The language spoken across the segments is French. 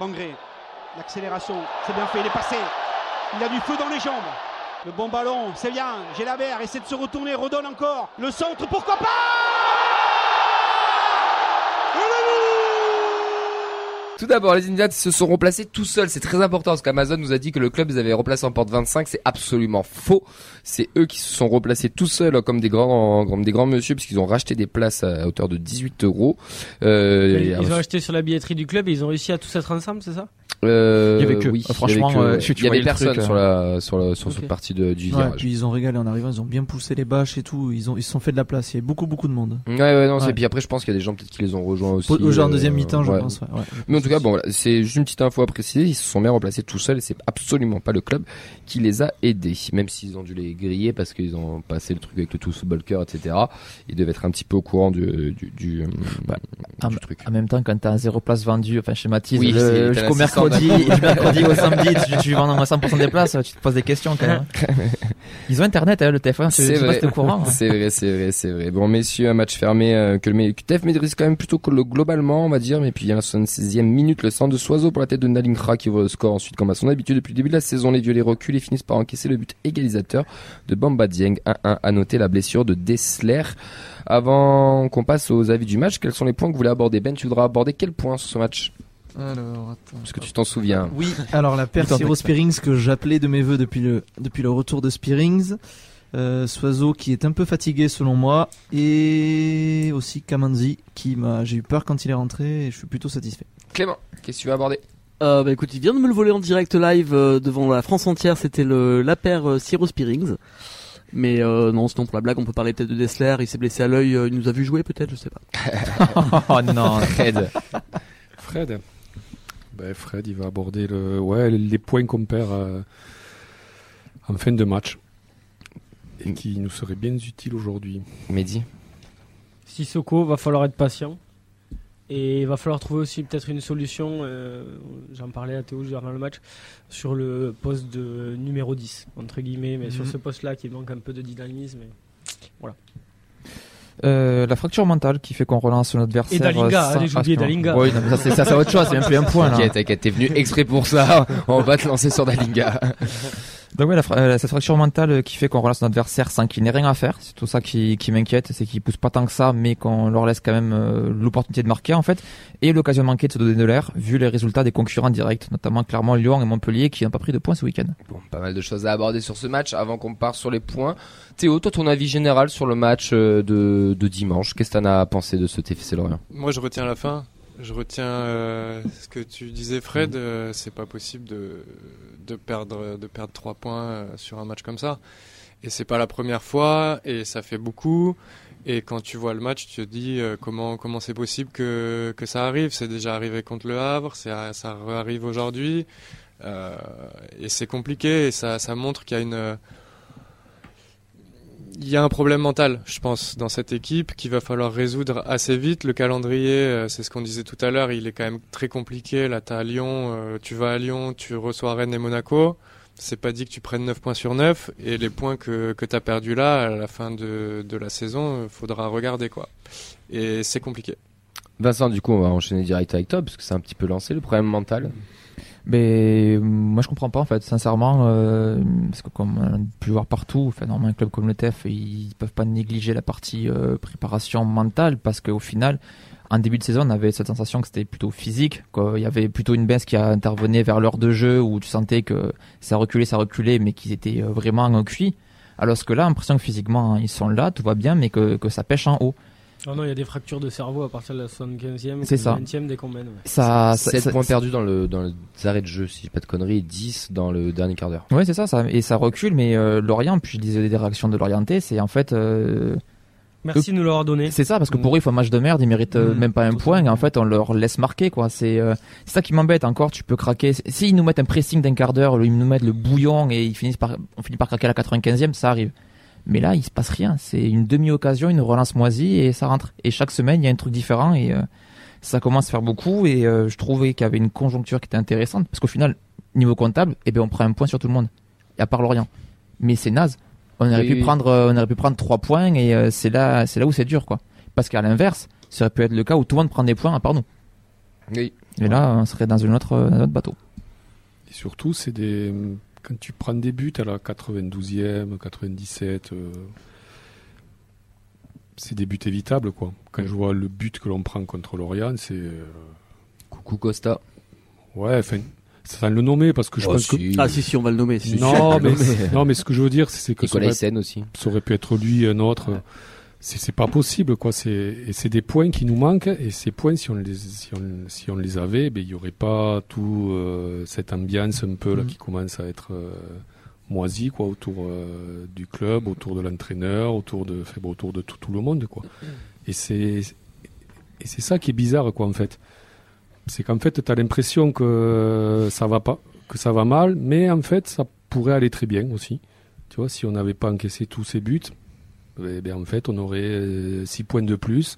Bangré, l'accélération, c'est bien fait, il est passé. Il a du feu dans les jambes. Le bon ballon, c'est bien. Gélabert essaie de se retourner, redonne encore. Le centre, pourquoi pas? Tout d'abord, les Indians se sont remplacés tout seuls. C'est très important parce qu'Amazon nous a dit que le club les avait remplacés en porte 25. C'est absolument faux. C'est eux qui se sont remplacés tout seuls comme des grands, comme des grands monsieur puisqu'ils ont racheté des places à hauteur de 18 euros. Euh, ils, ils ont acheté sur la billetterie du club et ils ont réussi à tous être ensemble, c'est ça? Euh, il y avait que, oui, franchement, il y avait, euh, il y avait personne truc, sur la sur la sur cette partie de, du Ouais, virage. puis ils ont régalé en arrivant, ils ont bien poussé les bâches et tout, ils ont ils se sont fait de la place, il y avait beaucoup beaucoup de monde. Ouais ouais non, c'est Ouais. puis après je pense qu'il y a des gens peut-être qui les ont rejoints aussi. Au genre en euh, deuxième mi-temps, je ouais. pense. Ouais, ouais. Mais en tout cas, bon, voilà, c'est juste une petite info à préciser. Ils se sont bien remplacés tout seuls et c'est absolument pas le club qui les a aidés. Même s'ils ont dû les griller parce qu'ils ont passé le truc avec le tout football cœur, etc. Ils devaient être un petit peu au courant du, du, du, euh, Ah, du bah, truc. En même temps, quand t'as zéro place vendue, enfin schématise, Oui, c'est- le, t'as jusqu'au l'assistant mercredi, du mercredi au samedi, tu, tu vends au moins 100% des places, tu te poses des questions quand même. Ils ont internet, hein, le TF1, je C'est pas vrai. t'es au courant. hein. C'est vrai, c'est vrai, c'est vrai. Bon, messieurs, un match fermé euh, que le TF maîtrise quand même plutôt que le globalement, on va dire. Mais puis, il y a la 76e minute, le centre de Soiseau pour la tête de Nalinkra qui ouvre le score ensuite, comme à son habitude. Depuis le début de la saison, les violets reculent et finissent par encaisser le but égalisateur de Bamba Dieng. 1-1 à noter la blessure de Dessler. Avant qu'on passe aux avis du match, quels sont les points que vous voulez aborder? Ben, tu voudras aborder quel point sur ce match? Alors, attends. Parce que tu t'en souviens. Oui, alors la paire expert. Spearings que j'appelais de mes voeux depuis le, depuis le retour de Spearings. Euh, Soiseau qui est un peu fatigué selon moi. Et aussi Kamanzi qui m'a, j'ai eu peur quand il est rentré et je suis plutôt satisfait. Clément, qu'est-ce que tu veux aborder? Euh, bah écoute, il vient de me le voler en direct live euh, devant la France entière. C'était le la paire euh, Ciro Spearings. Mais euh, non, sinon pour la blague, on peut parler peut-être de Dessler. Il s'est blessé à l'œil. euh, il nous a vu jouer peut-être, je sais pas. oh non. Fred. Fred. Ben, Fred, il va aborder le, ouais, les points qu'on perd euh, en fin de match et qui nous seraient bien utiles aujourd'hui. Mehdi. Sissoko, va falloir être patient. Et il va falloir trouver aussi peut-être une solution, euh, j'en parlais à Théo durant le match, sur le poste de numéro 10, entre guillemets, mais sur Mhm. ce poste-là qui manque un peu de dynamisme. et- Euh, la fracture mentale qui fait qu'on relance notre adversaire. Et Dalinga, sans- allez, j'ai oublié Dalinga. Oui, non, mais ça c'est ça, c'est autre chose, c'est même plus un point là. T'inquiète, t'inquiète, t'es venu exprès pour ça. On va te lancer sur Dalinga. Donc ouais, la fra- euh, cette fracture mentale qui fait qu'on relance notre adversaire sans qu'il n'ait rien à faire, c'est tout ça qui, qui m'inquiète, c'est qu'ils poussent pas tant que ça, mais qu'on leur laisse quand même euh, l'opportunité de marquer en fait, et l'occasion manquée de se donner de l'air, vu les résultats des concurrents directs, notamment clairement Lyon et Montpellier qui n'ont pas pris de points ce week-end. Bon, pas mal de choses à aborder sur ce match avant qu'on parte sur les points. Théo, toi, ton avis général sur le match euh, de, de dimanche, qu'est-ce que t'en as pensé de ce TFC Lorient? Moi, je retiens la fin. Je retiens euh, ce que tu disais, Fred. euh, c'est pas possible de, de perdre de perdre trois points euh, sur un match comme ça. Et c'est pas la première fois, et ça fait beaucoup. Et quand tu vois le match, tu te dis euh, comment comment c'est possible que que ça arrive. C'est déjà arrivé contre le Havre, c'est ça arrive aujourd'hui, euh, et c'est compliqué. Et ça ça montre qu'il y a une il y a un problème mental, je pense, dans cette équipe qu'il va falloir résoudre assez vite. Le calendrier, euh, c'est ce qu'on disait tout à l'heure, il est quand même très compliqué. Là, tu à Lyon, euh, tu vas à Lyon, tu reçois Rennes et Monaco. C'est pas dit que tu prennes 9 points sur 9. Et les points que, que tu as perdus là, à la fin de, de la saison, euh, faudra regarder quoi. Et c'est compliqué. Vincent, du coup, on va enchaîner direct avec toi, parce que c'est un petit peu lancé le problème mental. Mais euh, moi je comprends pas en fait, sincèrement, euh, parce que comme on a pu voir partout, enfin, normalement un club comme le TEF, ils peuvent pas négliger la partie euh, préparation mentale, parce qu'au final, en début de saison, on avait cette sensation que c'était plutôt physique, quoi. il y avait plutôt une baisse qui a intervenu vers l'heure de jeu, où tu sentais que ça reculait, ça reculait, mais qu'ils étaient vraiment euh, cuits. Alors que là, l'impression que physiquement ils sont là, tout va bien, mais que, que ça pêche en haut. Oh non, il y a des fractures de cerveau à partir de la 75e, C'est ça. 20e dès qu'on mène. ouais. Ça, ça- 7 ça- points perdus dans le dans les arrêts de jeu, si j'ai pas de conneries, et 10 dans le dernier quart d'heure. Ouais, c'est ça, ça, et ça recule, mais euh, Lorient, puis je disais des réactions de Lorienté, c'est en fait, euh, Merci de nous l'avoir donné. c'est ça, parce que pour eux, ils font un match de merde, ils méritent euh, Mm. même pas un point, et en fait, on leur laisse marquer, quoi. C'est euh, c'est ça qui m'embête encore, tu peux craquer. S'ils nous mettent un pressing d'un quart d'heure, ils nous mettent le bouillon, et ils finissent par, on finit par craquer à la 95e, ça arrive. Mais là, il se passe rien. C'est une demi-occasion, une relance moisie, et ça rentre. Et chaque semaine, il y a un truc différent, et euh, ça commence à faire beaucoup, et euh, je trouvais qu'il y avait une conjoncture qui était intéressante, parce qu'au final, niveau comptable, eh ben, on prend un point sur tout le monde. À part Lorient. Mais c'est naze. On aurait Oui, pu oui. prendre, euh, on aurait pu prendre trois points et euh, c'est là, c'est là où c'est dur, quoi. Parce qu'à l'inverse, ça aurait pu être le cas où tout le monde prend des points à part nous. Oui. Et là, on serait dans un autre, un autre bateau. Et surtout, c'est des quand tu prends des buts à la 92e, 97, euh, c'est des buts évitables quoi. Quand je vois le but que l'on prend contre Lorient, c'est euh, Coucou Costa. ouais, enfin, sans le nommer parce que je Oh, pense que. Ah si si on va le nommer. si. non, mais, non, mais ce que je veux dire, c'est que ça aurait, aussi. ça aurait pu être lui, un autre. C'est pas possible, quoi. C'est et c'est des points qui nous manquent. Et ces points, si on les si on, si on les avait, ben il y aurait pas tout euh, cette ambiance un peu là Mhm. qui commence à être euh, moisie, quoi, autour euh, du club, autour de l'entraîneur, autour de enfin, autour de tout, tout le monde, quoi. Et c'est et c'est ça qui est bizarre, quoi, en fait. C'est qu'en fait, tu as l'impression que ça va pas, que ça va mal, mais en fait, ça pourrait aller très bien aussi. Tu vois, si on n'avait pas encaissé tous ces buts, eh ben, en fait, on aurait 6 points de plus.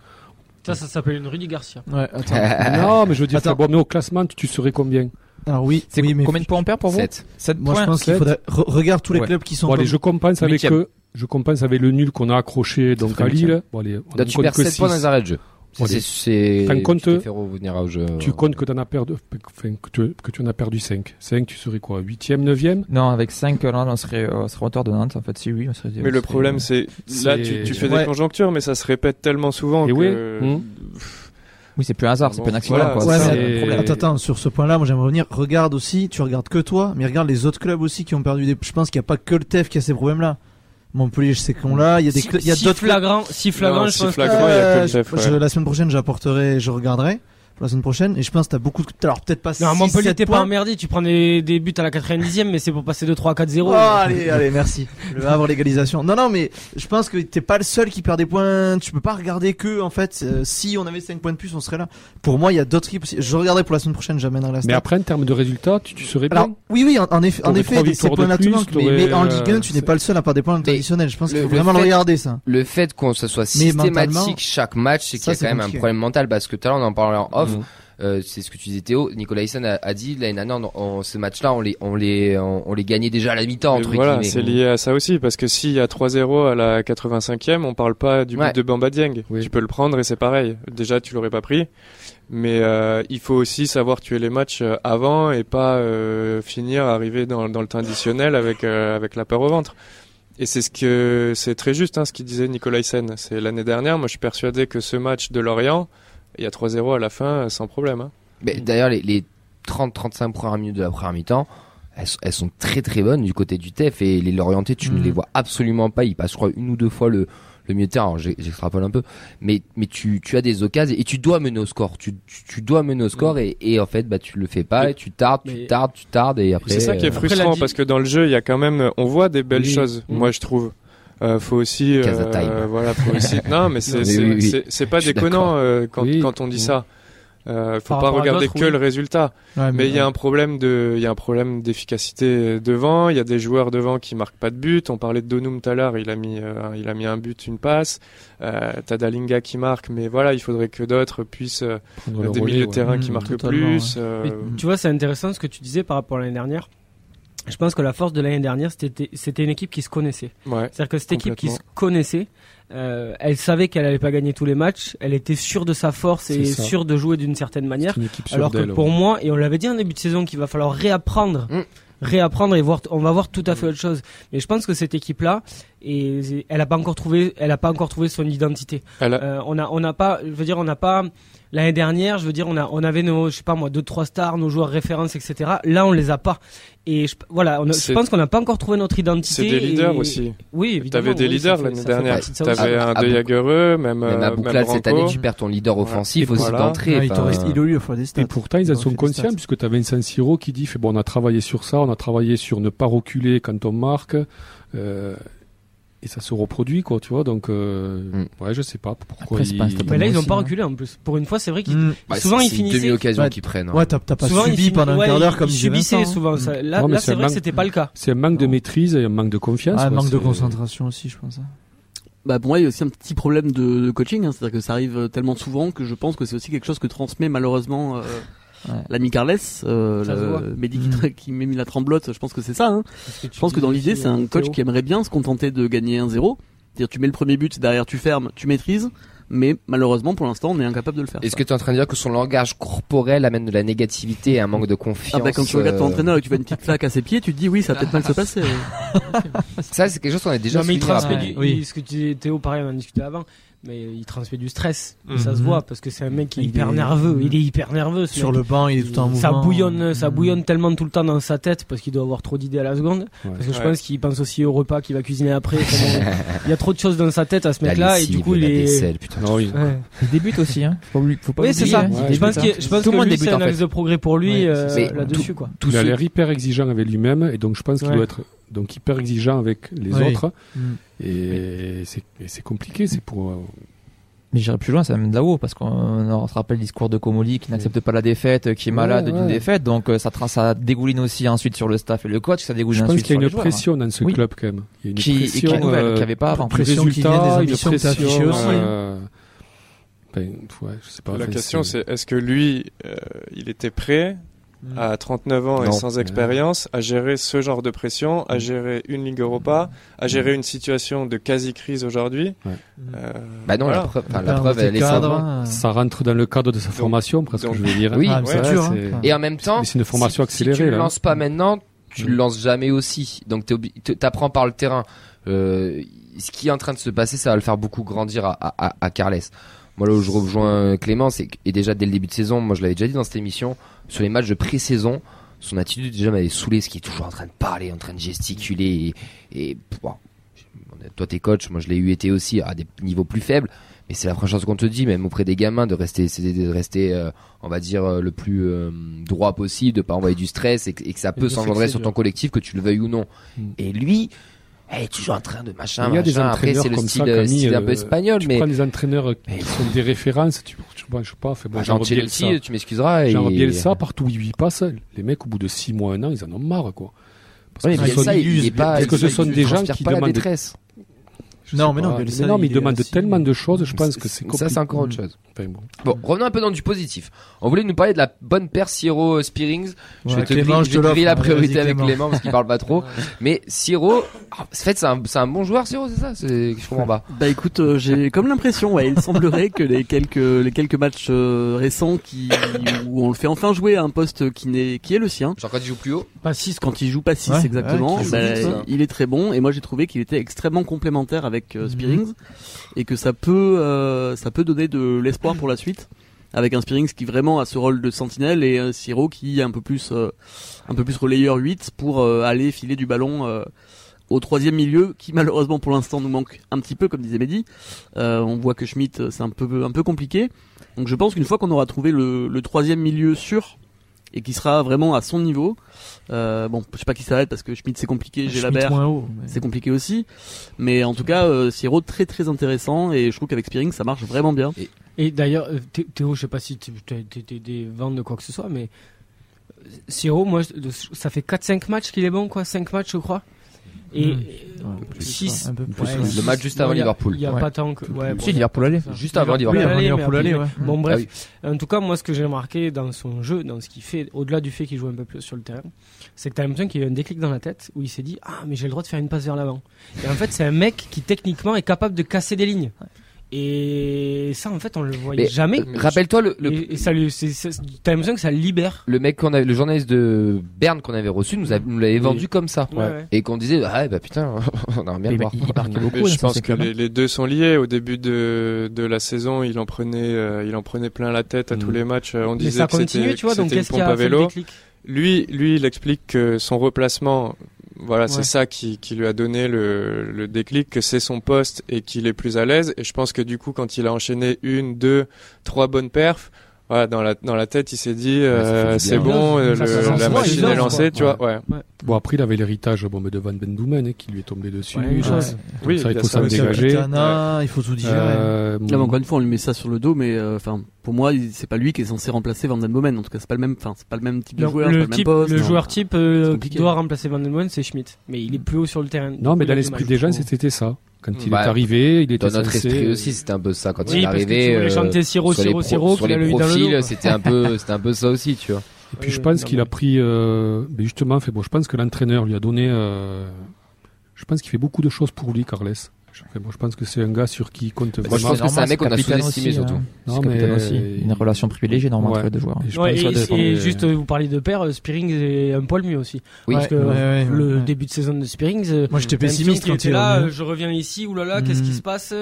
Ça, ça s'appelle une Rudy Garcia. Ouais, attends. non, mais je veux dire, bon, mais au classement, tu, tu serais combien Alors oui, C'est oui, mais combien de points on perd pour vous 7. 7 moi je points. pense qu'il sept. faudrait re- regarde tous les Ouais. clubs qui sont Bon, allez, je compense avec que, je compense avec le nul qu'on a accroché donc à. Lille. Bon, allez, on Là, tu perds que 7 points dans les arrêts de jeu. C'est, allez. c'est, T'en comptes- tu te fais revenir au jeu. Tu comptes que, t'en as perdu, enfin, que, tu, que tu en as perdu 5. 5, tu serais quoi 8e, 9e Non, avec 5, là, on serait, euh, on serait hauteur de Nantes. En fait, si oui, on serait. Mais le problème, c'est là, tu, tu fais Ouais. des conjonctures, mais ça se répète tellement souvent Et que. oui. Hum. Oui, c'est plus un hasard, c'est Bon, plus un accident. voilà, quoi. Ouais, mais attends, attends, sur ce point-là, moi j'aimerais revenir. Regarde aussi, tu regardes que toi, mais regarde les autres clubs aussi qui ont perdu des. Je pense qu'il n'y a pas que le TEF qui a ces problèmes-là. Montpellier, je sais qu'on l'a. Il y a des, Si- il y a si d'autres clubs. flagrant, si flagrant, Non, je si pense. flagrant, il y a que le Euh, TEF, je- ouais. la semaine prochaine, j'apporterai, je regarderai. Pour la semaine prochaine, et je pense que t'as beaucoup de. Alors peut-être pas. Non, six, Montpellier, t'es pas emmerdé, tu prends des, des buts à la 90e, mais c'est pour passer de 3 à 4-0. Oh, allez, allez, merci. Le Havre l'égalisation. Non, non, mais je pense que t'es pas le seul qui perd des points. Tu peux pas regarder que, en fait, euh, si on avait 5 points de plus, on serait là. Pour moi, il y a d'autres équipes. Je regarderai pour la semaine prochaine, j'amènerai la Mais stat. après, en termes de résultats, tu, tu serais bien. Alors, oui, oui, en, en effet, en T'aurais effet, trois des- ces victoires de points-là te plus, manquent, mais, mais en euh, Ligue 1, tu n'es c'est- pas le seul à perdre des points traditionnels. Je pense qu'il faut le vraiment le regarder, ça. Le fait qu'on se soit Mais systématique chaque match, c'est qu'il y a c'est quand même un problème mental parce que tout à l'heure on en parlait en off. Mhm. euh, c'est ce que tu disais Théo. Nicolas Hyssen a, a dit l'année dernière, ce match-là, on les, on les, on, on les gagnait déjà à la mi-temps entre voilà, guillemets. c'est lié à ça aussi, parce que s'il y a 3-0 à la 85e, on parle pas du but Ouais. de Bamba Dieng. Oui. Tu peux le prendre et c'est pareil. Déjà, tu l'aurais pas pris. Mais euh, il faut aussi savoir tuer les matchs euh, avant et pas euh, finir, arriver dans, dans le temps additionnel avec, avec la peur au ventre. Et c'est ce que c'est très juste hein, ce qu'il disait Nicolas Hyssen. C'est l'année dernière, moi je suis persuadé que ce match de Lorient, il y a 3-0 à la fin euh, sans problème. Hein. Mais D'ailleurs, les, les 30-35 premières minutes de la première mi-temps, elles, sont- elles sont très très bonnes du côté du TEF et les Lorientais, tu ne Mhm. les vois absolument pas. Ils passent, je crois, une ou deux fois le, le milieu de terrain. J'extrapole un peu, mais, mais tu, tu as des occasions et tu dois mener au score. Tu, tu, tu dois mener au score et, et en fait, bah, tu le fais pas et tu tardes, tu tardes, tu tardes et après. C'est ça qui est euh, frustrant parce que dans le jeu, il y a quand même, on voit des belles Oui. choses. Mm. Moi, je trouve. Euh, faut aussi, euh, voilà, faut aussi. non, mais c'est oui, oui. pas déconnant euh, quand Oui. quand on dit ça. Euh, faut Par pas regarder que oui. le résultat. Ouais, Mais il y a un problème de, il y a un problème d'efficacité devant. Il y a des joueurs devant qui marquent pas de but. On parlait de Donum tout à l'heure. Il a mis, euh, il a mis un but, une passe. Euh, T'as Dalinga qui marque, mais voilà, il faudrait que d'autres puissent euh, des milieux de ouais. terrain qui marquent totalement, plus. euh, Mais tu vois, c'est intéressant ce que tu disais par rapport à l'année dernière. Je pense que la force de l'année dernière, c'était une équipe qui se connaissait. ouais. C'est-à-dire que cette équipe qui se connaissait, euh, elle savait qu'elle allait pas gagner tous les matchs, elle était sûre de sa force et sûre de jouer d'une certaine manière. C'est une équipe sûre Alors que pour ouais. moi, et on l'avait dit en début de saison, qu'il va falloir réapprendre, Mm. réapprendre et voir, on va voir tout à fait autre chose. Mais je pense que cette équipe-là, et elle a pas encore trouvé, elle a pas encore trouvé son identité. Elle a- Euh, on a, on n'a pas, je veux dire, on n'a pas l'année dernière, je veux dire, on a, on avait nos, je sais pas moi, deux trois stars, nos joueurs références, etc. Là, on les a pas. Et je, voilà, on a- je pense qu'on n'a pas encore trouvé notre identité. C'est des leaders et- aussi. Oui, évidemment. T'avais des oui, leaders l'année dernière. T'avais Ah, un ah, De Jagereux, même, Même euh, à Bouclade même cette année, tu perds ton leader offensif aussi voilà. d'entrée. ah, il, a eu, des stats. Et pourtant, ils en sont conscients, puisque tu avais un San Siro qui dit, fait, bon, on a travaillé sur ça, on a travaillé sur ne pas reculer quand on marque, euh, et ça se reproduit, quoi, tu vois, donc, euh, Mm. ouais, je sais pas pourquoi Après, ils- pas un Mais là, ils n'ont aussi, pas hein. reculé en plus. Pour une fois, c'est vrai qu'ils Mm. bah, souvent, c'est- ils c'est une finissaient- demi-occasion Ouais. qu'ils prennent. hein. Ouais, t'as t'as pas souvent, subi pendant un ouais, quart d'heure comme ils subissaient souvent. Ça. Là, là, c'est un vrai que c'était pas le cas. C'est un manque de maîtrise et un manque de confiance. Ah, ouais, manque de concentration aussi, je pense. hein. Bah pour moi il y a aussi un petit problème de, coaching, hein. c'est-à-dire que ça arrive tellement souvent que je pense que c'est aussi quelque chose que transmet malheureusement euh, Ouais. l'ami Carles, euh, Mehdi Mm. qui, qui m'a mis la tremblote. Je pense que c'est ça. Hein. Je pense que dans l'idée c'est un coach qui aimerait bien se contenter de gagner 1-0. C'est-à-dire tu mets le premier but, derrière tu fermes, tu maîtrises. mais malheureusement pour l'instant on est incapable de le faire. Est-ce que tu es en train de dire que son langage corporel amène de la négativité et un manque de confiance ah bah quand tu regardes ton euh, entraîneur et que tu vois une petite claque à ses pieds, tu te dis oui ça va peut-être mal se passer. Ça, c'est quelque chose qu'on a déjà non, mais il transmet du, Oui. ce que tu Théo, pareil, on en discutait avant, mais il transmet du stress. Mhm. Ça se voit parce que c'est un mec qui est Il hyper est- nerveux. Il est hyper nerveux. Sur mec. le banc, il est tout en mouvement. ça bouillonne, ça Mm. bouillonne tellement tout le temps dans sa tête parce qu'il doit avoir trop d'idées à la seconde. Parce que je Ouais. pense qu'il pense aussi au repas qu'il va cuisiner après. il y a trop de choses dans sa tête à ce mec-là et du coup il est. putain. Non, oui. Ouais. Il débute aussi, hein. Faut pas, oublier- faut pas Oui, c'est ça. hein. Je pense hein. que je pense Tout le que monde lui, c'est un axe de progrès pour lui euh, là-dessus il a l'air hyper exigeant avec lui-même et donc je pense qu'il doit être donc hyper exigeant avec les Oui. autres Mm. et c'est et c'est compliqué c'est pour euh, Mais j'irai plus loin, ça même de là-haut, parce qu'on on se rappelle le discours de Komoli qui n'accepte pas la défaite, qui est Ouais, malade d'une défaite, donc euh, ça, ça dégouline aussi ensuite sur le staff et le coach, ça dégouline je pense ensuite qu'il y a sur une les joueurs, pression dans ce Oui. club quand même il y a une Qui- et qui est pression nouvelle, euh, qu'il y avait pas avant. Pression qui vient des une ambitions pression, affichées aussi. euh, ben, ouais, je sais pas La enfin, question c'est est-ce que lui euh, il était prêt Mm. à 39 ans Non. et sans expérience à gérer ce genre de pression, à gérer une Ligue Europa, à gérer une situation de quasi-crise aujourd'hui. Ouais. Euh, Bah non, voilà. la preuve, enfin, la preuve, elle est hein. ça rentre dans le cadre de sa formation presque donc- je veux dire Oui. Ah, mais c'est Ouais, dur. hein. c'est- Et en même temps, c'est une formation si, si accélérée, tu le là. lances pas maintenant, tu le Mm. lances jamais aussi. Donc t'es obli- t- t'apprends par le terrain. Euh, ce qui est en train de se passer, ça va le faire beaucoup grandir à, à, à- à Carles. Moi là où je rejoins Clément, c'est et déjà dès le début de saison, moi je l'avais déjà dit dans cette émission, sur les matchs de pré-saison, son attitude déjà m'avait saoulé, ce qui est toujours en train de parler, en train de gesticuler et, et bon, toi t'es coach, moi je l'ai eu été aussi à des niveaux plus faibles, mais c'est la première chose qu'on te dit, même auprès des gamins, de rester, c'est de rester, euh, on va dire euh, le plus euh, droit possible, de pas envoyer du stress et que, et que ça peut s'engendrer sur ton collectif, que tu le veuilles ou non. Mm. Et lui, est toujours en train de machin, Il y a des machin. Après entraîneurs c'est le comme style, ça, euh, Camille, style un peu euh, espagnol, tu mais prends des entraîneurs Mais- qui sont des références tu, tu, vois, je sais pas fait bon, bah, genre Bielsa tu m'excuseras. genre et... Bielsa partout où il passe les mecs au bout de 6 mois un an ils en ont marre quoi parce Ouais, que mais ce sont- Bielsa, il est pas, parce que ce sont des gens qui pas la demandent-. Je Non, mais non. Bielsa, non mais il est assis. tellement de choses je pense que c'est Ça, c'est encore autre chose. Enfin, bon. Bon, revenons un peu dans du positif. On voulait nous parler de la bonne paire Siro Spearings. Je Ouais, vais te Clément, je je te la. Allez, priorité avec Clément. Clément parce qu'il parle pas trop. Mais Siro, en fait, c'est un, bon joueur, Siro, c'est ça? C'est, je comprends pas. Bah écoute, euh, j'ai comme l'impression, ouais, il semblerait que les quelques les quelques matchs euh, récents qui où on le fait enfin jouer à un poste qui n'est qui est le sien. Genre quand il joue plus haut. Pas 6 Quand il joue pas 6 Ouais, exactement, ouais, bah, il est très bon et moi j'ai trouvé qu'il était extrêmement complémentaire avec euh, Mhm. Spearings et que ça peut euh, ça peut donner de l'espoir pour la suite avec un Spearings qui vraiment a ce rôle de sentinelle et un Siro qui est un peu plus euh, un peu plus relayeur 8 pour euh, aller filer du ballon euh, au troisième milieu qui malheureusement pour l'instant nous manque un petit peu comme disait Mehdi. On voit que Schmidt c'est un peu un peu compliqué. Donc je pense qu'une fois qu'on aura trouvé le, le troisième milieu sûr et qui sera vraiment à son niveau, euh, bon je sais pas qui ça va être parce que Schmidt c'est compliqué, j'ai la mais- c'est compliqué aussi. Mais en tout cas, euh, Siro très très intéressant et je trouve qu'avec Spearing ça marche vraiment bien. Et d'ailleurs, euh, Thé- Théo, je sais pas si tu as des ventes de quoi que ce soit, mais euh, Siro, moi, ça fait 4-5 matchs qu'il est bon, quoi, 5 matchs, je crois. Et Hmm. plus, 6 un peu plus, ouais, ouais. six- Le match juste avant non, il y a- Liverpool. Il y a Ouais. pas tant que. Ouais, Si, Liverpool aller. Juste avant Liverpool. Aller, Liverpool ouais. Bon, Ah bref. oui. En tout cas, moi, ce que j'ai remarqué dans son jeu, dans ce qu'il fait, au-delà du fait qu'il joue un peu plus sur le terrain, c'est que t'as l'impression qu'il y a eu un déclic dans la tête où il s'est dit Ah, mais j'ai le droit de faire une passe vers l'avant. Et en fait, c'est un mec qui techniquement est capable de casser des lignes. Et ça, en fait, on le voyait Mais, jamais. euh, Rappelle-toi le, le, Et, et ça lui, c'est- c'est- t'as l'impression que ça le libère. le mec qu'on le journaliste de Berne qu'on avait reçu nous, a- nous l'avait Oui. vendu comme ça. Ouais, ouais. Et qu'on disait, ah, bah putain, on aimerait bien voir. il, il marquait beaucoup. Mais dans je son pense que hein. les, les deux sont liés. Au début de, de la saison, il en prenait, euh, il en prenait plein la tête à Mm. tous les matchs. On Mais disait ça que c'était continue, tu vois, donc qu'est-ce qui pompe a à fait le vélo. Lui, lui, il explique que son replacement, voilà, Ouais. c'est ça qui, qui lui a donné le, le déclic, que c'est son poste et qu'il est plus à l'aise. Et je pense que du coup, quand il a enchaîné une, deux, trois bonnes perfs, voilà, dans la dans la tête, il s'est dit, Ouais, euh, c'est bon, euh, Ça, le- ça la ouais, machine il est lancée, tu vois. Ouais. bon après il avait l'héritage bon, de Van Ben Boomen hein, qui lui est tombé dessus Ouais, Donc, chose. Oui, ça, il faut ça dégager il faut tout digérer. Euh, Là, mais encore une fois, on lui met ça sur le dos, mais euh, enfin, pour moi, c'est pas lui qui est censé remplacer Van Den Bomen. En tout cas, c'est pas le même, enfin, c'est pas le même type de joueur, pas le, le même type, poste. le non. joueur type euh, qui doit remplacer Van den Bomen, c'est Schmidt. Mais il est plus haut sur le terrain. Non mais dans l'esprit des je gens trouve. c'était ça quand il Bah, est arrivé il était Dans notre censé- esprit aussi, c'était un peu ça quand Oui, il est parce que arrivé. euh, chanter Siro, sur les Siro, pro- Siro, sur les le dans le profils, c'était un peu, c'était un peu ça aussi, tu vois. Et puis je pense qu'il a pris, euh, mais justement, fait bon, je pense que l'entraîneur lui a donné, euh, je pense qu'il fait beaucoup de choses pour lui, Carles. Je, moi, je pense que c'est un gars sur qui il compte Moi, je vraiment. pense que c'est un mec qu'on a sous-estimé aussi, surtout. hein. Non, mais- aussi. Une relation privilégiée normalement Ouais. entre les deux joueurs. Et je Ouais, pense et, ça juste, euh, vous parliez de père, euh, Spearing est un poil mieux aussi. Oui. Parce que Ouais, ouais, le ouais. début de saison de Spearing, euh, Moi j'étais pessimiste quand était il est là, je reviens ici, oulala, qu'est-ce qui Mm. se passe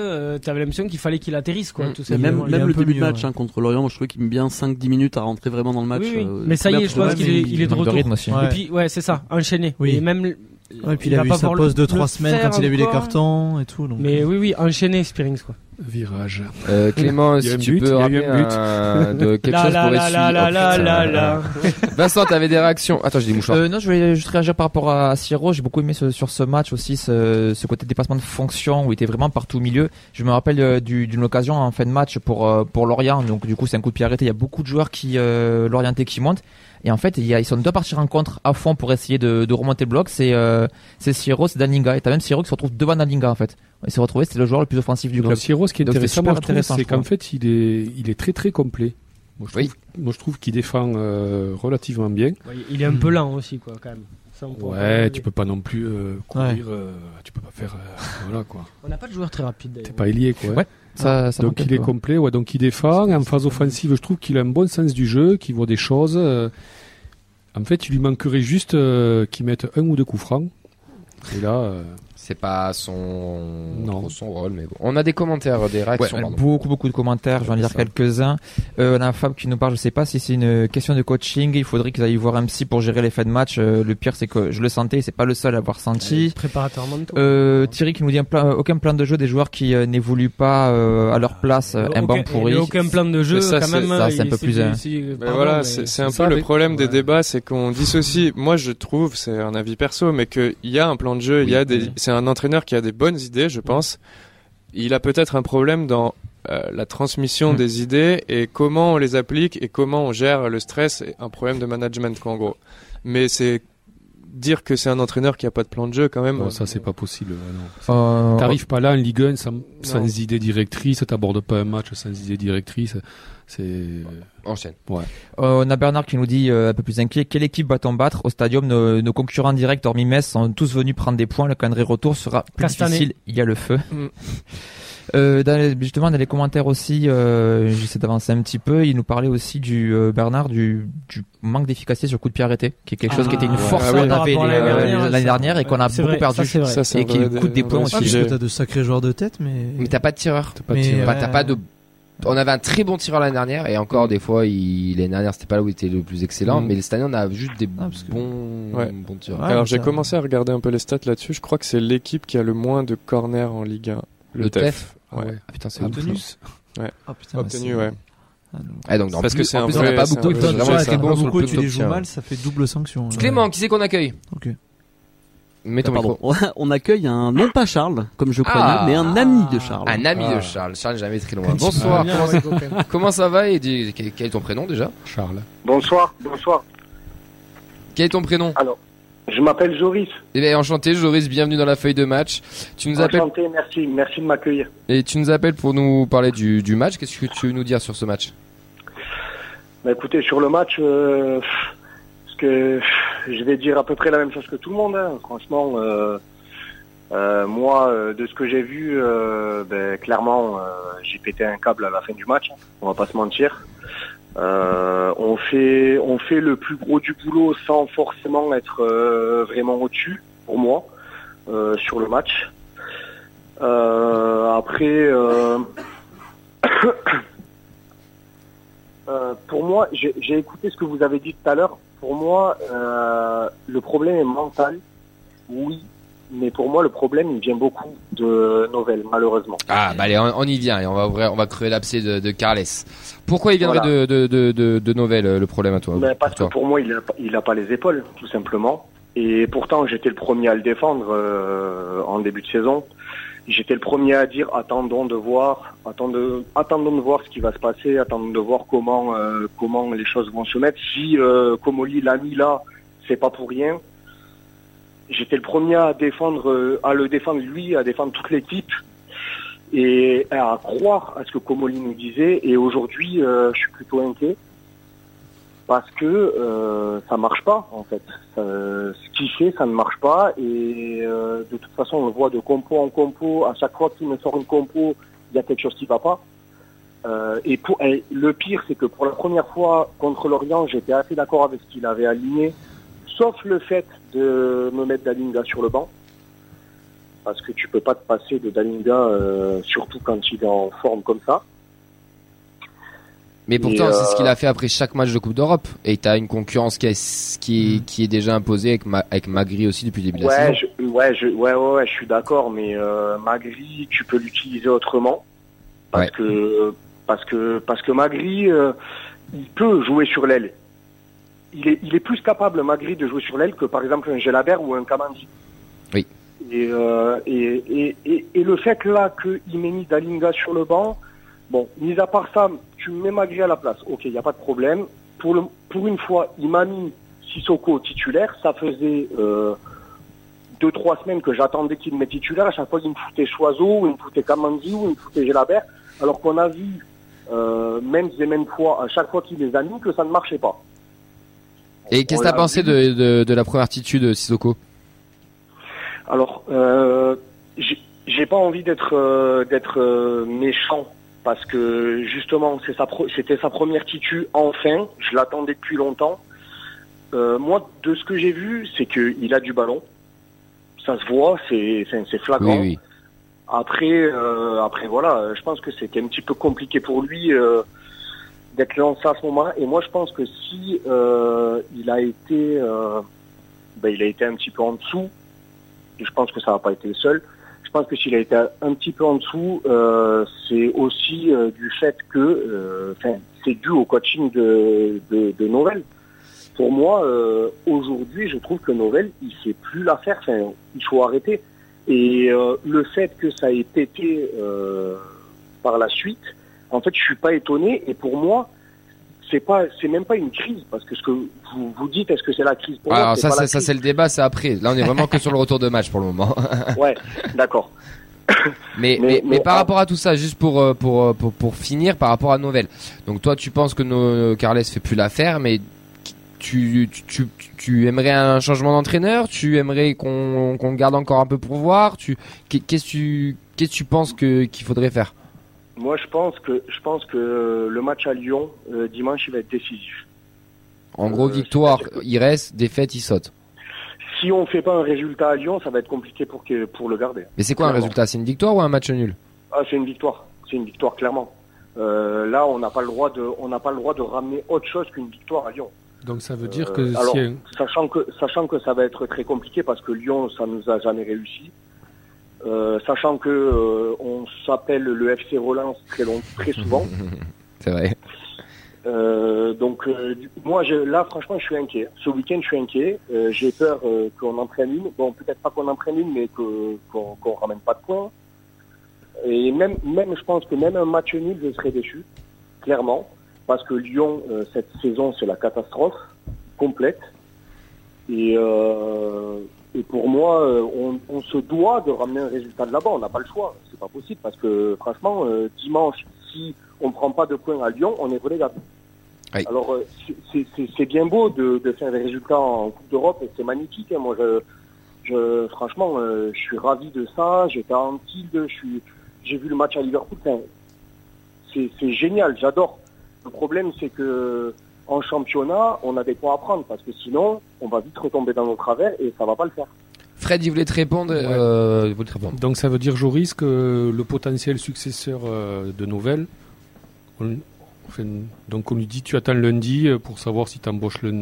T'avais l'impression qu'il fallait qu'il atterrisse, quoi, Mm. tout simplement. même, le début de match hein, contre Lorient, moi, je trouvais qu'il met bien 5-10 minutes à rentrer vraiment dans le match. Mais ça y est, je pense qu'il est, de de retour. rythme aussi. Ouais. Et puis, ouais, c'est ça, enchaîné. Et même, Ouais, puis il, a va vu pas sa pause de le 3 semaines quand il a vu les cartons et tout. Donc. Mais oui, oui, enchaîné Spearings, quoi. Virage. Euh, Clément, si tu but, peux il y a eu rappeler un but. un- de quelque La chose la pour la essuyer. la la la putain. la la. Vincent, t'avais des réactions? Attends, j'ai des mouchoirs. Euh, non, je voulais juste réagir par rapport à Siro. J'ai beaucoup aimé ce- sur ce match aussi ce, ce côté dépassement de fonction où il était vraiment partout au milieu. Je me rappelle euh, du- d'une occasion en fin de match pour euh, pour Lorient. Donc du coup, c'est un coup de pied arrêté. Il y a beaucoup de joueurs qui euh, l'orienté qui montent. Et en fait, il y a, ils sont deux partis rencontre à fond pour essayer de, de remonter le bloc. C'est euh, c'est Siro, c'est Dalinga. Et t'as même Siro qui se retrouve devant Dalinga en fait. Il s'est retrouvé, c'était le joueur le plus offensif du Le club. Siro, ce qui est Donc, intéressant, c'est qu'en fait, il est, il est très très complet. Moi, je Oui. trouve, moi, je trouve qu'il défend euh, relativement bien. Ouais, Il est un peu lent aussi, quoi, quand même. Ça, Ouais, tu peux pas non plus euh, courir. euh, tu peux pas faire. euh, voilà quoi. On n'a pas de joueur très rapide, T'es pas ailier quoi. Ouais. Ça, ça donc il est complet, ouais, donc il défend. En phase offensive, je trouve qu'il a un bon sens du jeu, qu'il voit des choses. En fait, il lui manquerait juste euh, qu'il mette un ou deux coups francs. Et là, euh, C'est pas son, Non. son rôle, mais bon. On a des commentaires, des Ouais, réactions, on a pardon. beaucoup beaucoup de commentaires, je vais en lire Ça. quelques-uns. Euh, on a Fab qui nous parle, je sais pas si c'est une question de coaching, il faudrait qu'ils aillent voir un psy pour gérer les fins de match. Euh, le pire c'est que je le sentais, c'est pas le seul à avoir senti. Préparateur mentaux. Euh, Thierry qui nous dit un plan- aucun plan de jeu des joueurs qui euh, n'évoluent pas euh, à leur place, euh, un Aucun- banc pourri. aucun plan de jeu, ça, quand c'est- même. ça, c'est un peu plus, pardon, voilà, c'est un ça, peu le problème des Ouais. débats, c'est qu'on dissocie. Moi, je trouve, c'est un avis perso, mais qu'il y a un plan de jeu, il y a des. C'est un entraîneur qui a des bonnes idées, je pense. Il a peut-être un problème dans euh, la transmission Mm. des idées et comment on les applique et comment on gère le stress. Et un problème de management, quoi, en gros. Mais c'est dire que c'est un entraîneur qui a pas de plan de jeu, quand même. non, ça c'est pas possible. non. Euh, T'arrives pas là en Ligue 1 sans, sans idée directrice, t'abordes pas un match sans idée directrice. C'est Enchaîne. Euh, on a Bernard qui nous dit euh, un peu plus inquiet quelle équipe va-t-on battre au stadium nos, nos concurrents directs hormis Metz sont tous venus prendre des points le calendrier retour sera plus Castanet. difficile il y a le feu Mm. euh, dans les- justement dans les commentaires aussi euh, j'essaie d'avancer un petit peu il nous parlait aussi du euh, Bernard du, du manque d'efficacité sur le coup de pied arrêté qui est quelque chose qui était une Ah, force ouais, qu'on avait les- l'année dernière, et qu'on a beaucoup vrai, perdu ça, c'est vrai. Ça, c'est et qui coûte des points aussi. Ah, parce que t'as de sacrés joueurs de tête, mais. Mais t'as pas de tireur. pas t'as pas de. On avait un très bon tireur l'année dernière et encore des fois, il... l'année dernière c'était pas là où il était le plus excellent, Mm. mais cette année on a juste des Ah, parce que- bons, Ouais. bons tireurs. Ouais, Alors j'ai commencé à regarder un peu les stats là-dessus. Je crois que c'est l'équipe qui a le moins de corners en Ligue 1. Le TEF. Ouais. Ah putain, c'est Obtenu. ouf. Ah, putain, Obtenu, c'est- ouais. Ah. Ah, donc, Parce plus, que c'est en un plus, vrai- on a pas c'est beaucoup, un vrai vraiment bon pas sur le beaucoup et tu les top joues mal, ça fait double sanction. là. Clément, qui c'est qu'on accueille? Ok. Mets ton Pardon. micro. On accueille un, non pas Charles, comme je croyais, Ah. mais un ami de Charles. Un ami Ah. de Charles. Charles n'est jamais très loin. Bonsoir. Bien, Comment, ça... copain. comment ça va et dis- quel quel est ton prénom déjà? Charles. Bonsoir, bonsoir. Quel est ton prénom? Je m'appelle Joris. Eh bien, enchanté, Joris, bienvenue dans la feuille de match. Tu nous appelles Enchanté, merci, merci de m'accueillir. et tu nous appelles pour nous parler du, du match. Qu'est-ce que tu veux nous dire sur ce match? Bah, écoutez, sur le match, euh, que je vais dire à peu près la même chose que tout le monde. hein. Franchement, euh, euh, moi, euh, de ce que j'ai vu, ben, clairement, j'ai pété un câble à la fin du match. hein. On va pas se mentir. On fait, on fait le plus gros du boulot sans forcément être vraiment au-dessus, pour moi, sur le match. Après. Pour moi, j'ai écouté ce que vous avez dit tout à l'heure. Pour moi, euh, le problème est mental, oui, mais pour moi, le problème, il vient beaucoup de nouvelles, malheureusement. Ah, bah allez, on, on y vient et on va ouvrir, on va crever l'abcès de, de Carles. Pourquoi il viendrait Voilà. de, de, de, de, Novelle, euh, le problème à toi Mais parce pour que pour moi, il a, pas- il a pas les épaules, tout simplement. Et pourtant, j'étais le premier à le défendre euh, en début de saison. J'étais le premier à dire attendons de voir, attendons, attendons de voir ce qui va se passer, attendons de voir comment euh, comment les choses vont se mettre. Si euh, Comoli l'a mis là, c'est pas pour rien. J'étais le premier à défendre, euh, à le défendre lui, à défendre toute l'équipe et à croire à ce que Comoli nous disait. Et aujourd'hui, euh, je suis plutôt inquiet. Parce que euh, ça marche pas en fait. Ce qu'il fait, ça ne marche pas et euh, de toute façon on le voit de compo en compo. À chaque fois qu'il me sort une compo, il y a quelque chose qui va pas. Euh, et le pire, c'est que pour la première fois contre l'Orient, j'étais assez d'accord avec ce qu'il avait aligné, sauf le fait de me mettre Dalinga sur le banc. Parce que tu peux pas te passer de Dalinga, euh, surtout quand il est en forme comme ça. Mais pourtant, c'est ce qu'il euh, a fait après chaque match de Coupe d'Europe. Et t'as une concurrence qui est, qui est, qui est déjà imposée avec, Ma- avec Magri aussi depuis le début de la Ouais, saison. je, ouais, je, ouais, ouais, ouais, je suis d'accord, mais euh, Magri, tu peux l'utiliser autrement, parce Ouais. que parce que parce que Magri, euh, il peut jouer sur l'aile. Il est il est plus capable Magri de jouer sur l'aile que par exemple un Gelabert ou un Kamandi. Oui. Et, et, et, et, et le fait là qu'il m'ait mis Dalinga sur le banc, bon, mis à part ça, tu mets Magri à la place, ok, il n'y a pas de problème. Pour, le, pour une fois, il m'a mis Sissoko titulaire, ça faisait euh, deux, trois semaines que j'attendais qu'il me mette titulaire, à chaque fois il me foutait Choiseau, ou il me foutait Kamandi, ou il me foutait Gelabert, alors qu'on a vu, euh, même et mêmes fois, à chaque fois qu'il les a mis, que ça ne marchait pas. Et qu'est-ce que t'as pensé de, de, de la première attitude de Sissoko? Alors, euh, j'ai j'ai pas envie d'être euh, d'être euh, méchant parce que justement c'est sa pro- c'était sa première titu enfin. Je l'attendais depuis longtemps. Euh, moi, de ce que j'ai vu, c'est qu'il a du ballon. Ça se voit, c'est flagrant. Oui, oui. Après, euh, après voilà, je pense que c'était un petit peu compliqué pour lui euh, d'être lancé à ce moment-là. Et moi, je pense que si il a été, ben, il a été un petit peu en dessous, et je pense que ça n'a pas été le seul. Je pense que s'il a été un petit peu en dessous, euh, c'est aussi euh, du fait que, euh, enfin, c'est dû au coaching de, de, de. Pour moi, euh, aujourd'hui, je trouve que Novell, il sait plus la faire. Enfin, il faut arrêter. Et le fait que ça ait pété par la suite, en fait, je suis pas étonné. Et pour moi, c'est pas, c'est même pas une crise, parce que ce que vous vous dites, est-ce que c'est la crise pour moi Alors c'est ça, pas ça, c'est le débat, c'est après. Là, on est vraiment que sur le retour de match pour le moment. Ouais, d'accord. Mais, mais, Mais- par ah. rapport à tout ça, juste pour, euh, pour, euh, pour, pour finir, par rapport à Novell. Donc toi, tu penses que no, Carles fait plus l'affaire, mais tu, tu, tu, tu aimerais un changement d'entraîneur? Tu aimerais qu'on qu'on garde encore un peu pour voir? Tu, Qu'est-ce que tu, qu'est-ce que tu penses que qu'il faudrait faire? Moi, je pense que je pense que le match à Lyon euh, dimanche, il va être décisif. En gros, Euh, victoire, il reste, défaite, il saute. Si on fait pas un résultat à Lyon, ça va être compliqué pour que pour le garder. Mais c'est quoi un résultat? C'est une victoire ou un match nul? Ah, c'est une victoire. C'est une victoire clairement. Euh, là, on n'a pas le droit de on n'a pas le droit de ramener autre chose qu'une victoire à Lyon. Donc ça veut dire Euh, que alors, si un- sachant que sachant que ça va être très compliqué parce que Lyon, ça nous a jamais réussi. Euh, sachant que euh, on s'appelle le FC Relance très long, très souvent. C'est vrai. Euh, donc euh, moi je, là franchement je suis inquiet. Ce week-end je suis inquiet. Euh, J'ai peur euh, qu'on en prenne une. Bon peut-être pas qu'on en prenne une mais qu'on qu'on ramène pas de points. Et même même je pense que même un match nul je serais déçu clairement parce que Lyon euh, cette saison c'est la catastrophe complète. Et euh, et pour moi euh, on, on se doit de ramener un résultat de là-bas. On n'a pas le choix. C'est pas possible parce que franchement euh, dimanche si on prend pas de points à Lyon on est relégable. Oui. Alors euh, c'est- bien beau de, de faire des résultats en Coupe d'Europe et c'est magnifique. hein. Moi, je, je, franchement, je suis ravi de ça. J'étais je suis, j'ai vu le match à Liverpool. Enfin, c'est génial, j'adore. Le problème, c'est que en championnat, on a des points à prendre parce que sinon, on va vite retomber dans nos travers et ça va pas le faire. Fred, il voulait te répondre. euh, il voulait te répondre. donc ça veut dire Joris que le potentiel successeur euh, de on, enfin, donc on lui dit tu attends lundi euh, pour savoir si t'embauches le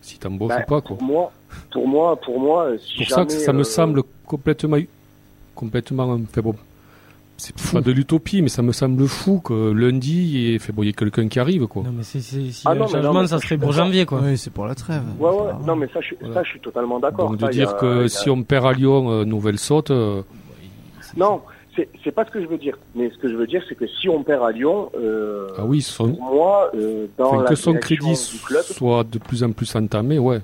si t'embauches Bah, ou pas quoi. Pour moi, pour moi, pour moi, si pour ça que jamais, ça me euh, semble complètement complètement fait bon c'est pas de l'utopie mais ça me semble fou que lundi et fait bon il y ait quelqu'un qui arrive quoi. Non, mais c'est, c'est, si Ah non, mais non, changement, mais ça serait pour janvier, quoi. Oui, c'est pour la trêve. Ouais, ouais, Ah, non, mais ça, je, Voilà. ça, je suis totalement d'accord. Donc de Ça, il y a- dire il que a- si on perd à Lyon euh, Nouvelle saute euh, Non, c'est c'est pas ce que je veux dire. Mais ce que je veux dire, c'est que si on perd à Lyon, euh, ah oui son, pour moi, euh, dans enfin, la que son crédit du club, soit de plus en plus entamé ouais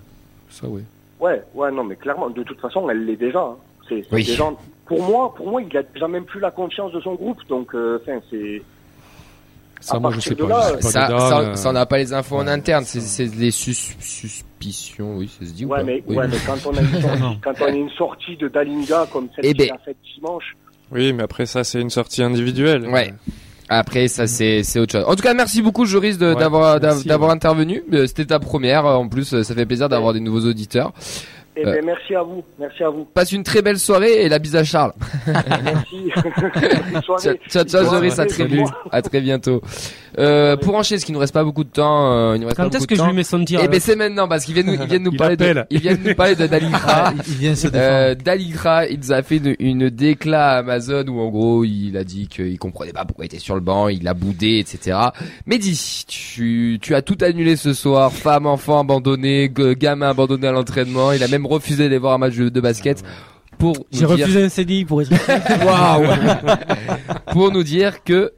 ça oui. ouais, ouais, non, mais clairement, de toute façon, elle l'est déjà. hein. C'est c'est Oui. déjà. Pour moi, pour moi, il a déjà même plus la confiance de son groupe. Donc, euh, enfin, c'est. Ça, À moi, je sais de pas. là, je sais pas Ça, dedans, ça, euh, ça, on n'a pas les infos en interne, c'est c'est des sus- suspicions, oui, ça se dit ou Ouais, mais, Oui. ouais, mais quand on a une sortie, quand on a une sortie de Dalinga comme celle Eh qu'il ben. a faite dimanche, Oui, mais après ça, c'est une sortie individuelle. Ouais. Après, ça, c'est, c'est autre chose. En tout cas, merci beaucoup, Joris, Ouais, d'avoir, d'avoir ouais. intervenu. Euh, C'était ta première. En plus, ça fait plaisir d'avoir des nouveaux auditeurs. Eh Euh. ben, merci à vous, merci à vous. Passe une très belle soirée et la bise à Charles. Merci. Bonne Ciao, soirée. ciao, Joris, à très vite. À très bientôt. Euh, pour enchaîner, parce qu'il nous reste pas beaucoup de temps, euh, il nous reste Quand est-ce de que je temps. lui mets son tir Eh ben, c'est maintenant, parce qu'il vient nous, il vient nous Il parler de, appelle. il vient nous parler de Dalingra. Ah, il, vient se défendre. Euh, Daligra, il nous a fait une, une déclat à Amazon où en gros il a dit qu'il comprenait pas pourquoi il était sur le banc, il a boudé, etc. Mehdi, tu, tu as tout annulé ce soir, femme, enfant abandonné, gamin abandonné à l'entraînement, il a même refusé d'aller voir un match de, de basket pour J'ai dire, refusé un CDI pour être. Waouh pour nous dire que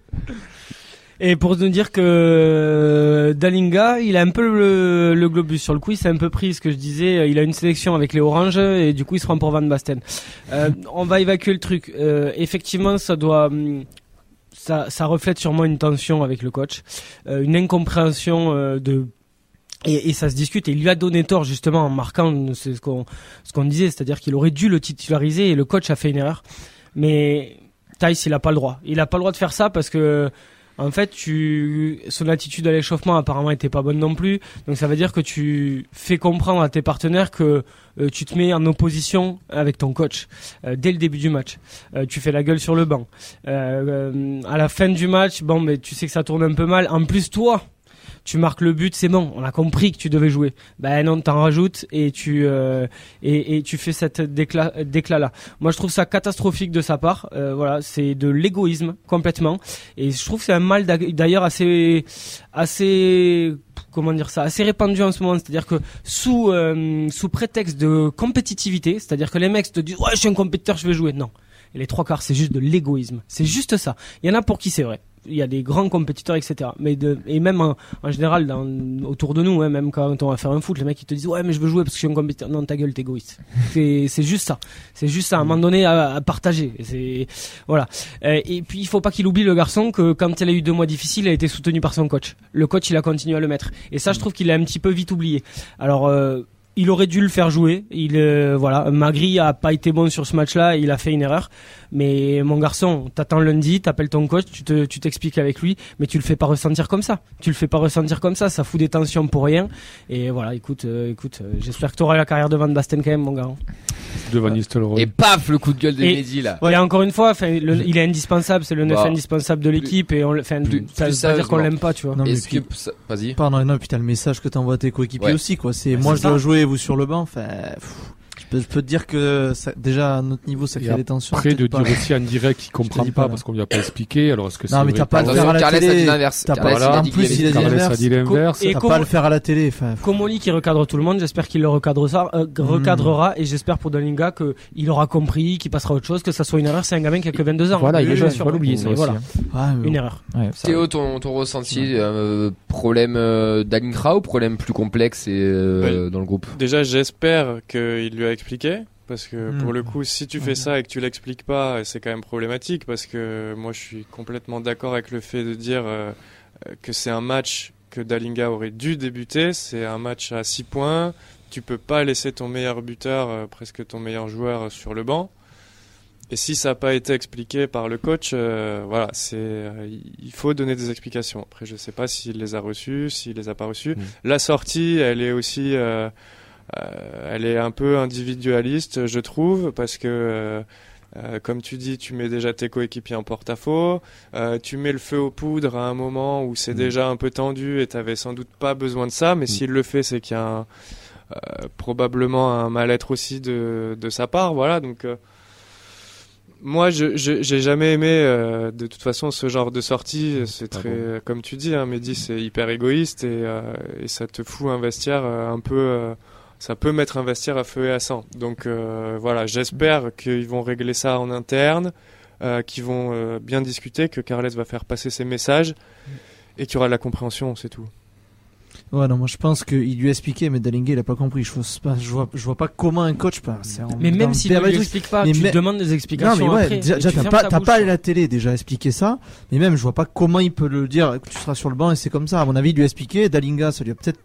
Et pour nous dire que euh, Dalinga, il a un peu le, le globus sur le coup, il s'est un peu pris ce que je disais, il a une sélection avec les oranges et du coup il se rend pour Van Basten. Euh, on va évacuer le truc. Euh, effectivement, ça doit... hum, Ça, ça reflète sûrement une tension avec le coach, euh, une incompréhension euh, de et, et ça se discute et il lui a donné tort justement en marquant ce qu'on ce qu'on disait, c'est-à-dire qu'il aurait dû le titulariser et le coach a fait une erreur. Mais Tice, il a pas le droit. Il a pas le droit de faire ça parce que en fait, tu, son attitude à l'échauffement apparemment était pas bonne non plus. Donc ça veut dire que tu fais comprendre à tes partenaires que euh, tu te mets en opposition avec ton coach euh, dès le début du match. Euh, tu fais la gueule sur le banc. Euh, euh, à la fin du match, bon, mais tu sais que ça tourne un peu mal. En plus, toi, tu marques le but, c'est bon, on a compris que tu devais jouer. Ben non, t'en rajoutes et tu euh, et, tu fais cette déclat déclat là. Moi, je trouve ça catastrophique de sa part. Euh, voilà, c'est de l'égoïsme complètement. Et je trouve que c'est un mal d'ailleurs assez assez comment dire ça assez répandu en ce moment. C'est-à-dire que sous euh, sous prétexte de compétitivité, c'est-à-dire que les mecs te disent ouais, je suis un compétiteur, je vais jouer. Non. Et les trois quarts, c'est juste de l'égoïsme. C'est juste ça. Il y en a pour qui c'est vrai. Il y a des grands compétiteurs, etc. Mais de, et même en, en général, dans, autour de nous, hein, même quand on va faire un foot, les mecs ils te disent ouais mais je veux jouer parce que je suis un compétiteur. Non ta gueule, t'es égoïste. C'est juste ça. C'est juste ça. À un moment donné à, à partager. Et C'est voilà. Euh, et puis il faut pas qu'il oublie le garçon que quand il a eu deux mois difficiles, il a été soutenu par son coach. Le coach il a continué à le mettre. Et ça je trouve qu'il a un petit peu vite oublié. Alors euh, il aurait dû le faire jouer. Il euh, voilà, Magri a pas été bon sur ce match-là. Il a fait une erreur. Mais mon garçon, t'attends lundi, t'appelles ton coach, tu te, tu t'expliques avec lui, mais tu le fais pas ressentir comme ça. Tu le fais pas ressentir comme ça. Ça fout des tensions pour rien. Et voilà, écoute, euh, écoute, euh, j'espère que t'auras la carrière de Van Basten quand même, mon gars. De Van Nistelrooy. et paf le coup de gueule de Et- Mehdi là. Et encore une fois, le- il est indispensable. C'est le neuf Bah, indispensable de l'équipe et on, le- ça veut pas dire qu'on l'aime pas, tu vois. Non, mais puis- que ça- vas-y. Pardon, non, puis t'as le message que t'envoies à tes coéquipiers Ouais. aussi, quoi. C'est Bah, moi c'est je dois ça. Vous sur le banc. Enfin, je peux, te dire que ça, déjà à notre niveau, ça crée des tensions. Après, de dire aussi en direct qu'il comprend pas parce qu'on lui a pas expliqué. Alors, est-ce que c'est Non, mais t'as pas à le Attention, faire à la télé. dit l'inverse. T'as pas- en plus, il a dit l'inverse. T'as pas à le faire à la télé. Enfin, Comoli qui recadre tout le monde, j'espère qu'il le recadrera, euh, recadrera et j'espère pour Dalinga que il aura compris, qu'il passera à autre chose, que ça soit une erreur. C'est un gamin qui a que 22 ans. Voilà, il est jeune, faut l'oublier voilà, hein. une erreur. Théo, ton, ressenti, euh, problème euh, d'Alinkra ou problème plus complexe et, euh, dans le groupe? Déjà, j'espère qu'il lui a expliqué. Parce que Hmm. pour le coup, si tu fais ça et que tu l'expliques pas, c'est quand même problématique. Parce que moi, je suis complètement d'accord avec le fait de dire euh, euh, que c'est un match que Dalinga aurait dû débuter. C'est un match à 6 points. Tu peux pas laisser ton meilleur buteur, euh, presque ton meilleur joueur, sur le banc. Et si ça n'a pas été expliqué par le coach, euh, voilà, c'est euh, il faut donner des explications. Après, je sais pas s'il les a reçues, s'il les a pas reçues. Mm. La sortie, elle est aussi, euh, elle est un peu individualiste, je trouve, parce que euh, euh, comme tu dis, tu mets déjà tes coéquipiers en porte-à-faux. Euh, tu mets le feu aux poudres à un moment où c'est Mm. déjà un peu tendu et t'avais sans doute pas besoin de ça. Mais s'il le fait, c'est qu'il y a un, euh, probablement un mal-être aussi de, de sa part. Voilà, donc. euh, moi, je j'ai jamais aimé euh, de toute façon ce genre de sortie. C'est Ah très, bon. comme tu dis, hein, Mehdi, c'est hyper égoïste et, euh, et ça te fout un vestiaire euh, un peu. Ça peut mettre un vestiaire à feu et à sang. Donc euh, voilà, j'espère qu'ils vont régler ça en interne, euh, qu'ils vont euh, bien discuter, que Carles va faire passer ses messages et qu'il y aura de la compréhension, c'est tout. Ouais, non, moi je pense qu'il lui a expliqué, mais Dalinga il a pas compris. Je vois pas, je vois, je vois pas comment un coach en- Mais même s'il ne lui explique pas, Mais tu mais- demandes des Non, explications mais ouais, après. déjà, et déjà, tu t'as pas, ta t'as bouche, pas à la télé déjà expliquer ça. Mais même, je vois pas comment il peut le dire. Tu seras sur le banc et c'est comme ça. À mon avis, il lui a expliqué. Dalinga, ça lui a peut-être,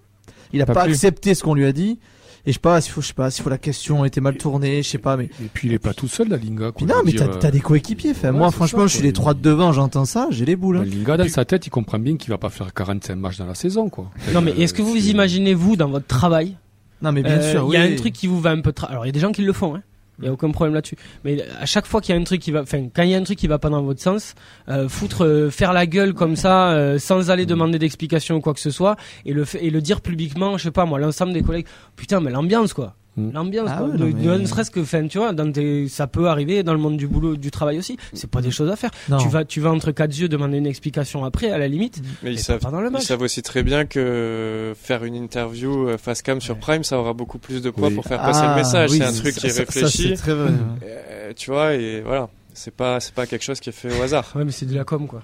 il a Pas accepté ce qu'on lui a dit. Et je sais pas, s'il faut, je sais pas, s'il faut la question était mal tournée, je sais pas, mais. Et puis il est pas tout seul, la Linga. Quoi, non, mais dire, t'as, t'as des coéquipiers. Ouais, moi, franchement, ça, je suis les trois de devant, j'entends ça, j'ai les boules. La hein. Linga, dans sa tête, il comprend bien qu'il va pas faire 45 matchs dans la saison, quoi. Non, mais est-ce que vous vous imaginez, vous, dans votre travail, Non, mais bien euh, sûr, il y a un truc qui vous va un peu. tra- Alors, il y a des gens qui le font, hein. Il y a aucun problème là-dessus. Mais à chaque fois qu'il y a un truc qui va, enfin, quand il y a un truc qui va pas dans votre sens, euh, foutre, euh, faire la gueule comme ça, euh, sans aller demander d'explication ou quoi que ce soit, et le et le dire publiquement, je sais pas moi, l'ensemble des collègues. Putain, mais l'ambiance quoi. Mm. L'ambiance, Ah mais- ne serait-ce que, enfin, tu vois, dans tes, ça peut arriver dans le monde du boulot, du travail aussi. C'est pas des choses à faire. Non. Tu vas, tu vas entre quatre yeux demander une explication après, à la limite. Mais ils savent, pas dans le ils match. savent aussi très bien que faire une interview euh, face cam sur Prime, ça aura beaucoup plus de poids Oui. pour faire passer Ah, le message. oui, c'est un ça- truc qui est ça- ça, réfléchi. c'est très vrai. Euh, tu vois, et voilà. C'est pas, c'est pas quelque chose qui est fait au hasard. Ouais, mais c'est de la com, quoi.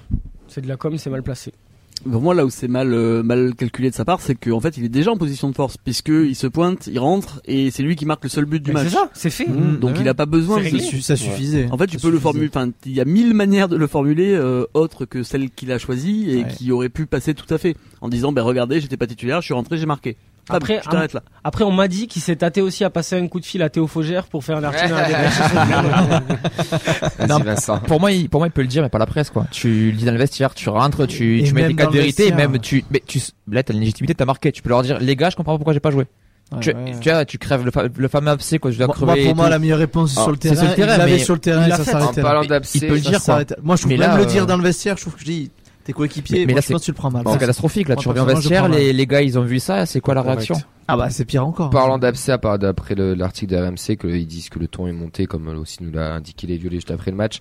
C'est de la com, c'est mal placé. Pour moi, là où c'est mal, euh, mal calculé de sa part, c'est qu'en fait, il est déjà en position de force, puisque il se pointe, il rentre, et c'est lui qui marque le seul but du Mais match. C'est ça, c'est fait. Mmh, Donc ouais. il a pas besoin de. Ça, su- ça suffisait. En fait, tu Ça peux le formuler. Enfin, il y a mille manières de le formuler euh, autres que celle qu'il a choisie et Ouais. qui aurait pu passer tout à fait en disant, ben regardez, j'étais pas titulaire, je suis rentré, j'ai marqué. Après, tu t'arrêtes là. Après, on m'a dit qu'il s'est tâté aussi à passer un coup de fil à Théo Faugère pour faire un article Non. Vincent. Pour moi, il, pour moi, il peut le dire, mais pas la presse, quoi. Tu le dis dans le vestiaire, tu rentres, tu, Et tu mets le vérités, et vestiaire. même tu, mais tu, là, t'as une légitimité, t'as marqué. Tu peux leur dire, les gars, je comprends pas pourquoi j'ai pas joué. Ouais, tu, ouais. tu vois, tu crèves le, fa- le fameux abcès, quoi. Je dois Moi, crever. moi, pour moi, tout. la meilleure réponse c'est Ah, sur le c'est terrain. sur le terrain, il l'avait mais sur le terrain il ça. En s'arrêtait Il d'abcès, peut le Ça dire, quoi. Moi, je trouve même là, le dire euh, dans le vestiaire, je trouve que je dis, tes coéquipiers, Mais- mais moi, là, je pense que tu le prends mal. C'est catastrophique, là. Moi, Tu reviens au vestiaire, les, les gars, ils ont vu ça, c'est quoi la Correct. réaction? Ah bah, c'est pire encore. Parlant part d'après le- l'article de RMC, que ils disent que le ton est monté, comme aussi nous l'a indiqué les violets juste après le match.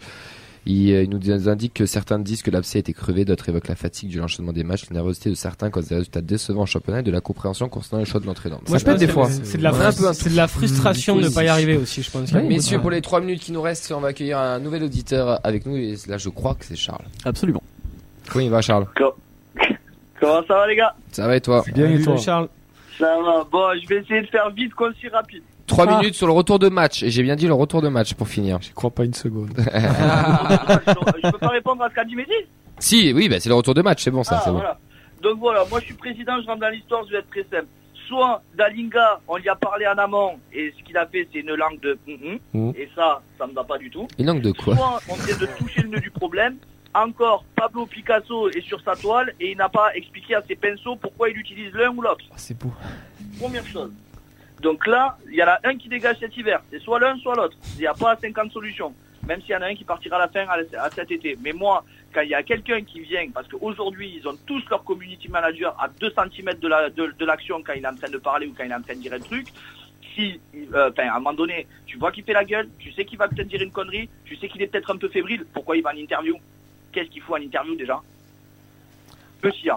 Ils, euh, ils nous indiquent que certains disent que l'abcès a été crevé, d'autres évoquent la fatigue du l'enchaînement des matchs, la nervosité de certains cause des résultats décevants en championnat et de la compréhension concernant les choix de l'entraîneur. Moi, Ça je peut pense être des que fois. c'est- de la, de frustration Mmh, de ne pas y arriver aussi, je pense. Messieurs, pour les trois minutes qui nous restent, on va accueillir un nouvel auditeur avec nous et là je crois que c'est Charles. Absolument. Comment il va Charles Comment ça va les gars? Ça va et toi? Bien et toi? Charles. Ça va. Bon, je vais essayer de faire vite, concis, rapide. Trois Ah. minutes sur le retour de match et j'ai bien dit le retour de match pour finir. J'y crois pas une seconde. je, je peux pas répondre à ce qu'a dit Mehdi Si, oui, bah, c'est le retour de match, c'est bon ça, Ah, c'est bon. voilà. Donc voilà, moi je suis président, je rentre dans l'histoire, je vais être très simple. Soit Dalinga, on y a parlé en amont, et ce qu'il a fait, c'est une langue de hum, hum, Mhm. et ça, ça me va pas du tout. Une langue de quoi? Soit on vient de toucher le nœud du problème. Encore, Pablo Picasso est sur sa toile et il n'a pas expliqué à ses pinceaux pourquoi il utilise l'un ou l'autre. Ah, C'est beau. Première chose. Donc là, il y en a un qui dégage cet hiver. C'est soit l'un, soit l'autre. Il n'y a pas 50 solutions. Même s'il y en a un qui partira à la fin à, cet été. Mais moi, quand il y a quelqu'un qui vient, parce qu'aujourd'hui, ils ont tous leur community manager à 2 cm de la- de, de l'action quand il est en train de parler ou quand il est en train de dire un truc. Si, euh, enfin, à un moment donné, tu vois qu'il fait la gueule, tu sais qu'il va peut-être dire une connerie, tu sais qu'il est peut-être un peu fébrile, pourquoi il va en interview? Qu'est-ce qu'il faut en interview déjà Monsieur.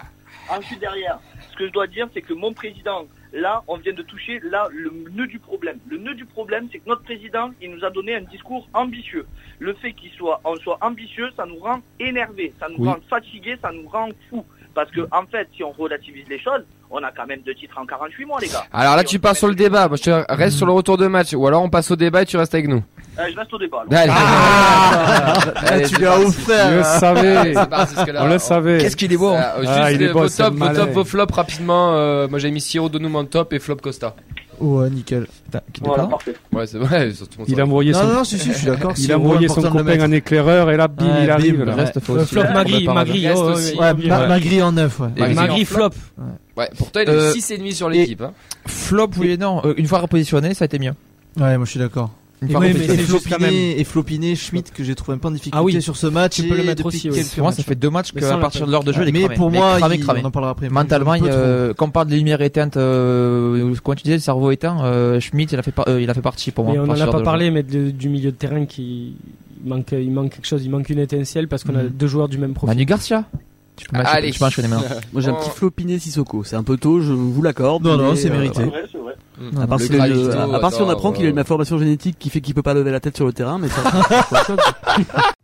Ensuite derrière, ce que je dois dire, c'est que mon président, là, on vient de toucher là le nœud du problème. Le nœud du problème, c'est que notre président, il nous a donné un discours ambitieux. Le fait qu'il soit, on soit ambitieux, ça nous rend énervés, ça nous Oui. rend fatigués, ça nous rend fous. Parce que en fait, si on relativise les choses, on a quand même deux titres en 48 mois, les gars. Alors là tu met- sur le débat, moi je te reste sur le retour de match ou alors on passe au débat et tu restes avec nous. Euh, je reste au débat. Allez, Ah, Allez, tu c'est lui as parti. Je offert. le savais. C'est parti, parce que là, On le savait. Qu'est-ce qu'il est beau hein. Ah, Juste il est beau, vos top, vos top, vos flops rapidement. euh, moi j'ai mis Siro Donoum en top et flop Costa. Ouais, nickel. Voilà, parfait. Ouais c'est vrai, surtout Il a envoyé Non, son, non, non, si, si, je suis d'accord. il a son copain en éclaireur et là, bim, il arrive. le reste, faut Euh, aussi. flop Magri, Magri, reste oh. Magri en neuf, ouais. Magri flop. Ouais, pourtant il a Euh, eu 6,5 sur l'équipe. Hein. Flop, oui et non. Euh, une fois repositionné, ça a été mieux. Ouais, moi je suis d'accord. Et oui, Et, mais quand Flopiné, et Flopiné, Schmidt que j'ai trouvé un peu en difficulté Ah oui. sur ce match. Tu peux le mettre aussi, quelques Pour moi, ça fait deux matchs qu'à partir de l'heure de jeu, il est Mais cramé. pour moi, cramé, il- cramé. on en parlera après. Mentalement, il, euh, quand on parle de lumière éteinte, euh, comment tu disais, le cerveau éteint, euh, Schmidt, il a fait, par- euh, il a fait partie pour moi. Et on à en partir a pas parlé, mais de- du milieu de terrain qui il manque, il manque quelque chose, il manque une étincelle parce qu'on a Mhm. deux joueurs du même profil. Manu Garcia. Tu peux Allez. maintenant. Moi j'ai un petit flopiné Sissoko. C'est un peu tôt, je vous l'accorde. Non, non, c'est euh, mérité. Vrai. À part, Le une- à si on apprend qu'il a une euh, malformation génétique qui fait qu'il peut pas lever la tête sur le terrain, mais ça.